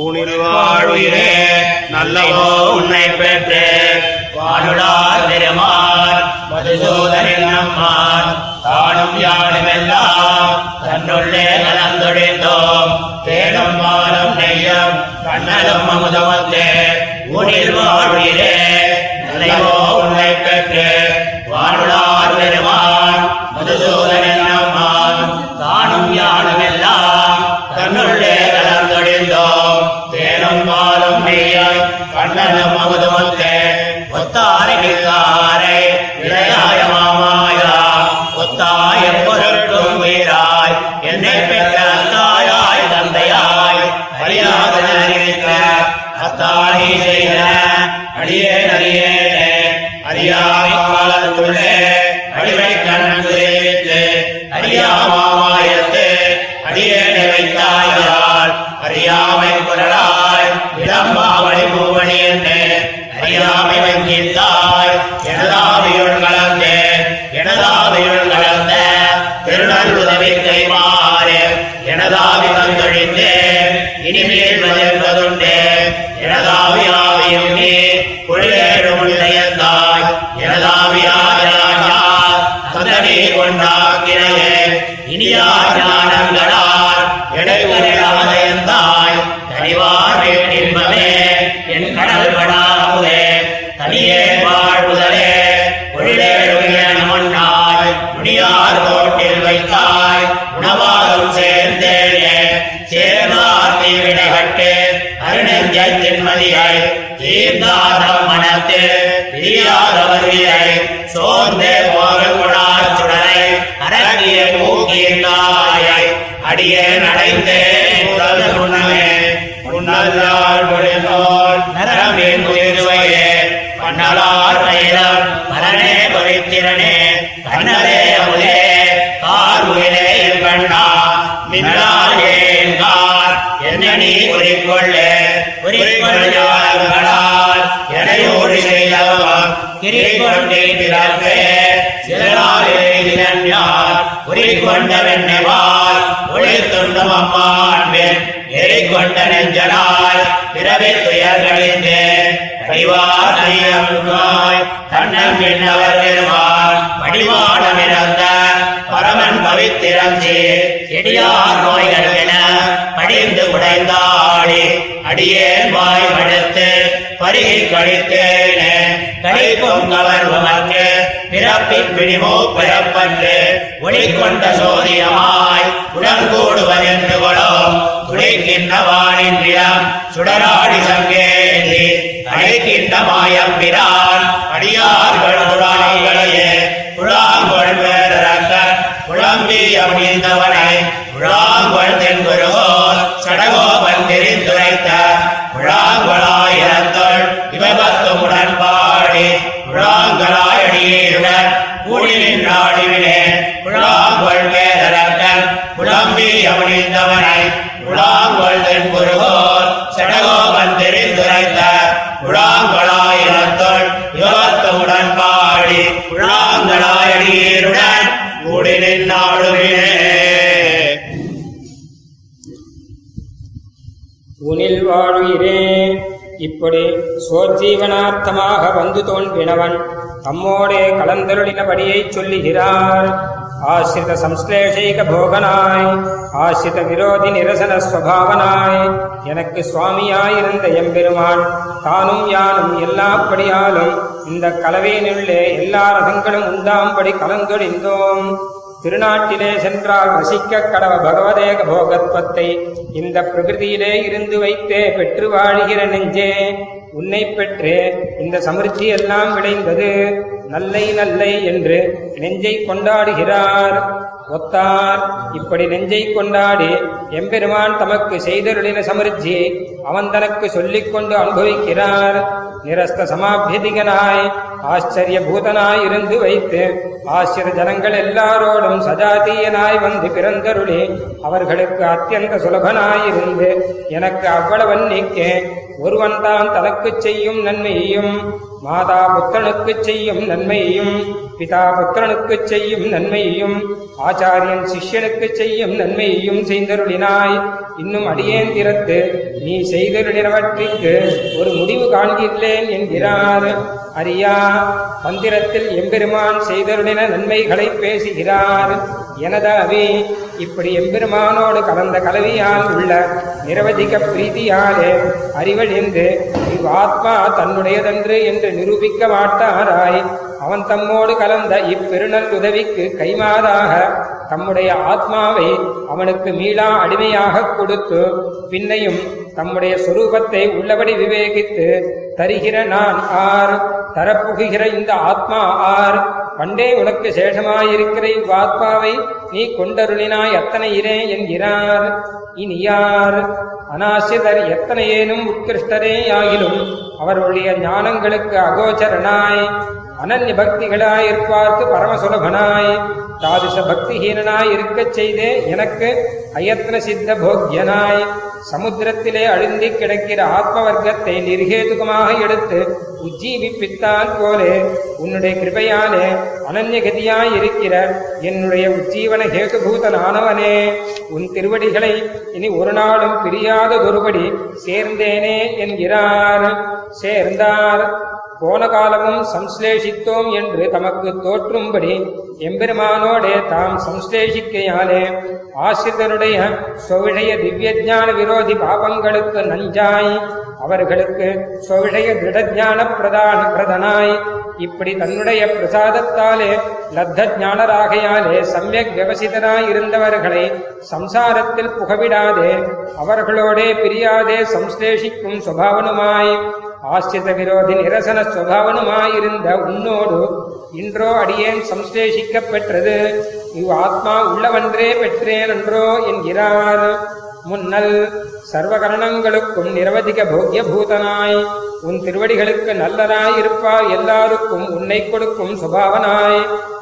ஊனில் வாழ்வுயிரே நல்லவோ உன்னை பெற்று. வானுடார் பெருமான் மதுசூதனில் நம்மான். தானும் யானும் எல்லாம் தன்னுள்ளே கலந்துடைந்தோம் தேனும் மாலும் நெய்யம் கண்ணலும் அமுதமத்தே. ஊனில் வாழ்வீரே நல்லவோ உன்னை பெற்று. வானுடார் பெருமான் மதுசூதன் ஒத்தாரை நிற்காரை இளையாய எனதாவி தின்மதியை தீர்ந்தாரம் மனத்து பிரியாதவர் வீரை சோர்ந்து போக குணார் சுடரை அரங்கிய மூக்கியிருந்தாயை அடியே நடைந்து முதல் முன்னமே முன்னல்லால் பொழிந்தோல் நரமின் உயிர்வையே பண்ணலார் மயிலம் மரணே பவித்திரனே கண்ணரே அமுதே கார் உயிரே என் கண்ணா மின்னாலேன் கார் என்ன நீ குறிக்கொள்ளே. குறிக்கொள்ளார்களால் எனையோடு செய்தவன் பிறப்பே அம்மாண்பேன். பிறவி பரமன் பவித்திரஞ்சி செடியார் நோய்கள் என படிந்து உடைந்தாடி அடியேன் வாய் மடுத்து பருகி கழித்தேனே. கை கழிப்பும் உமக்கு பிறப்பின் பிடிமோ பிறப்பன்று. ஒளி கொண்ட சோதியமாய் உடங்கூடுவதென்று கொளும். துளைக்கின்ற வானின்றிடம் சுடராடி சங்கேந்தி அழைக்கின்ற மாயம் பாடி குழாங்களாயடியருடன் கூடி நின்னாடுவினே உனில் வாழுயிரே இப்படி சோஜீவனார்த்தமாக வந்து தோன்றினவன் தம்மோடே கலந்தருளினபடியைச் சொல்லுகிறார். ஆசிரித சம்ஸ்லேஷைக போகனாய் ஆசிரித விரோதி நிரசன ஸ்வபாவனாய் எனக்கு சுவாமியாயிருந்த எம்பெருமான் தானும் யானும் எல்லாப்படியாலும் இந்த கலவையினுள்ளே எல்லா ரகங்களும் உண்டாம்படி கலந்தொழிந்தோம். திருநாட்டிலே சென்றால் ரசிக்க கடவ பகவதேக போகத்வத்தை இந்த பிரகிருதியிலே இருந்து வைத்தே பெற்று வாழுகிற நெஞ்சே. உன்னை பெற்று. இந்த சமிருத்தி எல்லாம் விளைந்தது. நல்லை நல்லை என்று நெஞ்சை கொண்டாடுகிறார். ஒத்தார். இப்படி நெஞ்சை கொண்டாடி எம்பெருமான் தமக்கு செய்தருளின சமிருத்தியை அவன் தனக்கு சொல்லிக் கொண்டு அனுபவிக்கிறார். நிரஸ்த சமாபியதிகனாய் ஆச்சரிய பூதனாய் இருந்து வைத்து ஆசிர ஜனங்கள் எல்லாரோடும் சஜாதீயனாய் வந்து பிறந்தருளி அவர்களுக்கு அத்தியந்த சுலபனாயிருந்து எனக்கு அவ்வளவன் நீக்கே. ஒருவன் தான் தனக்குச் செய்யும் நன்மையையும் மாதா புத்திரனுக்குச் செய்யும் நன்மையையும் பிதா புத்திரனுக்குச் செய்யும் நன்மையையும் ஆச்சாரியன் சிஷ்யனுக்குச் செய்யும் நன்மையையும் செய்தருளினாய். இன்னும் அடியேன் திறத்து நீ செய்தருளினவற்றிற்கு ஒரு முடிவு காண்கிறேன் என்கிறார். அரியா மந்திரத்தில் எம்பெருமான் செய்தருளின நன்மைகளை பேசுகிறார். எனதாவே இப்படி எம்பெருமானோடு கலந்த கலவியால் உள்ள நிரவதிக பிரீதியாலே அறிவழிந்து இவ்வாத்மா தன்னுடையதன்று என்று நிரூபிக்க மாட்டாராய். அவன் தம்மோடு கலந்த இப்பெருநல் உதவிக்கு கைமாறாக தம்முடைய ஆத்மாவை அவனுக்கு மீளா அடிமையாகக் கொடுத்து பின்னையும் தம்முடைய சொரூபத்தை உள்ளபடி விவேகித்து தருகிற நான் ஆர் தரப்புகுகிற இந்த ஆத்மா ஆர் பண்டே உனக்கு சேஷமாயிருக்கிற இவ்வாத்மாவை நீ கொண்டருளினாய் அத்தனை இரே என்கிறார் இனி யார்? அனாசிதர் எத்தனையேனும் உத்கிருஷ்டரே ஆகிலும் அவருடைய ஞானங்களுக்கு அகோச்சரனாய். அனன்ய பக்திகளாயிருப்பார்க்கு பரமசுலபனாய். தாதிச பக்திஹீனனாய் இருக்கச் செய்தே எனக்கு அயத்ன சித்த போக்யனாய். சமுத்திரத்திலே அழுந்தி கிடக்கிற ஆத்ம வர்க்கத்தை நிர்ஹேதுகமாக எடுத்து உஜ்ஜீவிப்பித்தால் போலே உன்னுடைய கிருபையாலே அனன்யகதியாய் என்னுடைய உஜ்ஜீவன ஹேகபூதனானவனே உன் திருவடிகளை இனி ஒரு நாளும் பிரியாத ஒருபடி சேர்ந்தேனே என்கிறார். சேர்ந்தார். போன காலமும் சம்ஸ்லேஷித்தோம் என்று தமக்கு தோற்றும்படி எம்பெருமானோடே தாம் சம்ஸ்லேஷிக்கையாலே ஆசிரியருடைய சொவிழைய திவ்யஜான விரோதி பாபங்களுக்கு நஞ்சாய் அவர்களுக்கு சொவிழைய திருடஜான பிரதான பிரதனாய். இப்படி தன்னுடைய பிரசாதத்தாலே லத்த ஞானராகையாலே சமயக் விவசிதராயிருந்தவர்களை சம்சாரத்தில் புகவிடாதே அவர்களோடே பிரியாதே சம்ஸ்லேஷிக்கும் சுபாவனுமாய். ஆசிரித விரோதி நிரசன சுவாவனுமாயிருந்த உன்னோடு இன்றோ அடியேன் சம்சேஷிக்கப் பெற்றது இவ் ஆத்மா உள்ளவன்றே பெற்றேன் என்றோ என்கிறார். முன்னல் சர்வகரணங்களுக்கும் நிரவதிக போக்கிய பூதனாய் உன் திருவடிகளுக்கு நல்லனாய் இருப்பார் எல்லாருக்கும் உன்னை கொடுக்கும் சுபாவனாய்.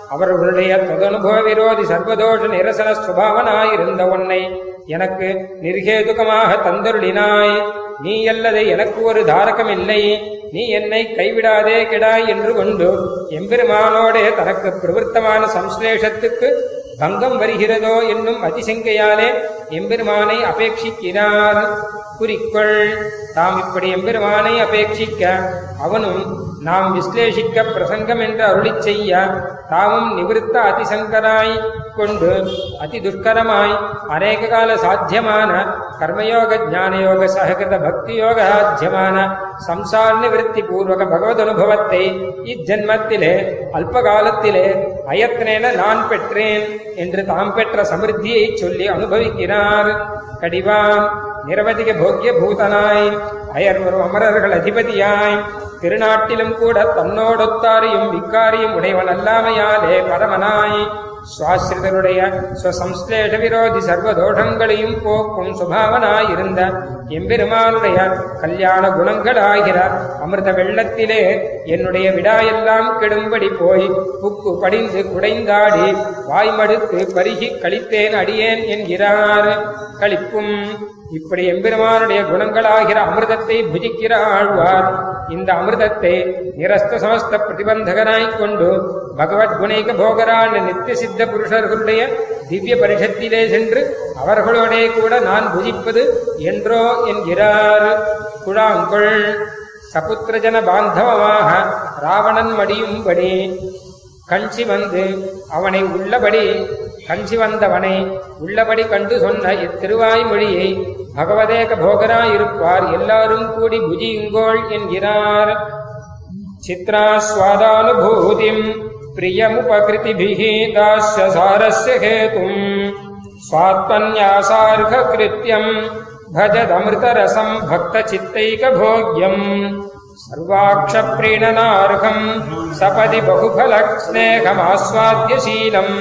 அவர்களுடைய தொதனுபவ விரோதி சர்வதோஷ நிரசன சுபாவனாயிருந்த உன்னை எனக்கு நிர்கேதுகமாக தந்தருளினாய். நீ அல்லது எனக்கு ஒரு தாரகம் இல்லை நீ என்னை கைவிடாதே கிடாய் என்று கொண்டு எம்பெருமானோடே தனக்கு பிரவருத்தமான சம்ஸ்லேஷத்துக்கு பங்கம் வருகிறதோ என்னும் அதிசங்கையாலே எம்பெருமானை அபேட்சிக்கிறார் குறிக்கொள் தாம் இப்படி எம்பெருமானை அபேட்சிக்க அவனும் நாம் விஸ்லேஷிக்க பிரசங்கம் என்று அருளிச் செய்ய தாமும் நிவிருத்த அதிசங்கராய் கொண்டு அதி துஷ்கரமாய் அநேக கால சாத்தியமான கர்மயோக ஞானயோக சககிருத பக்தியோக சாத்தியமான சம்சார நிவೃತ್ತಿ பூர்வக பகவத் அனுபவத்தை இஜென்மத்திலே அல்ப அயத்னேன நான் பெற்றேன் என்று தாம் பெற்ற சமிருத்தியை சொல்லி அனுபவிக்கிறார். கடிவாம். நிரவதிக போக்கிய பூதனாய் அயர்வரும் அமரர்கள் அதிபதியாய். திருநாட்டிலும் கூட தன்னோடொத்தாரையும் விக்காரியும் உடையவன் அல்லாமையாலே பரமனாய். சுவாசிரிதனுடைய ஸ்வசம்ஸ்லேஷ விரோதி சர்வதோஷங்களையும் போக்கும் சுபாவனாயிருந்த எம்பெருமானுடைய கல்யாண குணங்களாகிறார். அமிர்த வெள்ளத்திலே என்னுடைய விடாயெல்லாம் கெடும்படி போய் புக்கு படிந்து குடைந்தாடி வாய்மடுத்து பருகி கழித்தேன் அடியேன் என்கிறார். கழிப்பும் இப்படி எம்பெருமானுடைய குணங்களாகிற அமிர்தத்தை புஜிக்கிற ஆழ்வார் இந்த அமிர்தத்தை நிரஸ்த சமஸ்த பிரதிபந்தகனாய்க் கொண்டு பகவத் குணைக போகரான நித்திய சித்த புருஷர்களுடைய திவ்ய பரிஷத்திலே சென்று அவர்களோடே கூட நான் புஜிப்பது என்றோ என்கிறார். குழாங்கொள் சபுத்திரஜன பாந்தவமாக ராவணன் மடியும்படி கஞ்சி வந்து அவனை உள்ளபடி கஞ்சி வந்தவனை உள்ளபடி கண்டு சொன்ன இத்திருவாய்மொழியை பகவதேக போகராயிருப்பார் எல்லாரும் கூடி புஜியுங்கோள் என்கிறார் चित्रास्वादानुभूतिम् प्रियमुपकृतिभिः दास्य सारस्य हेतुम् स्वात्मन्यासार्हकृत्यम् भजदमृतरसम् भक्तचित्तैकभोग्यम् सर्वाक्षप्रीणनार्हम् सपदि बहुफलस्नेहमास्वाद्यशीलम्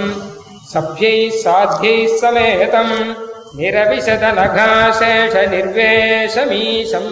सभ्यैः साध्यैः समेतम् निरविशदनघाशेषनिर्वेशमीशम्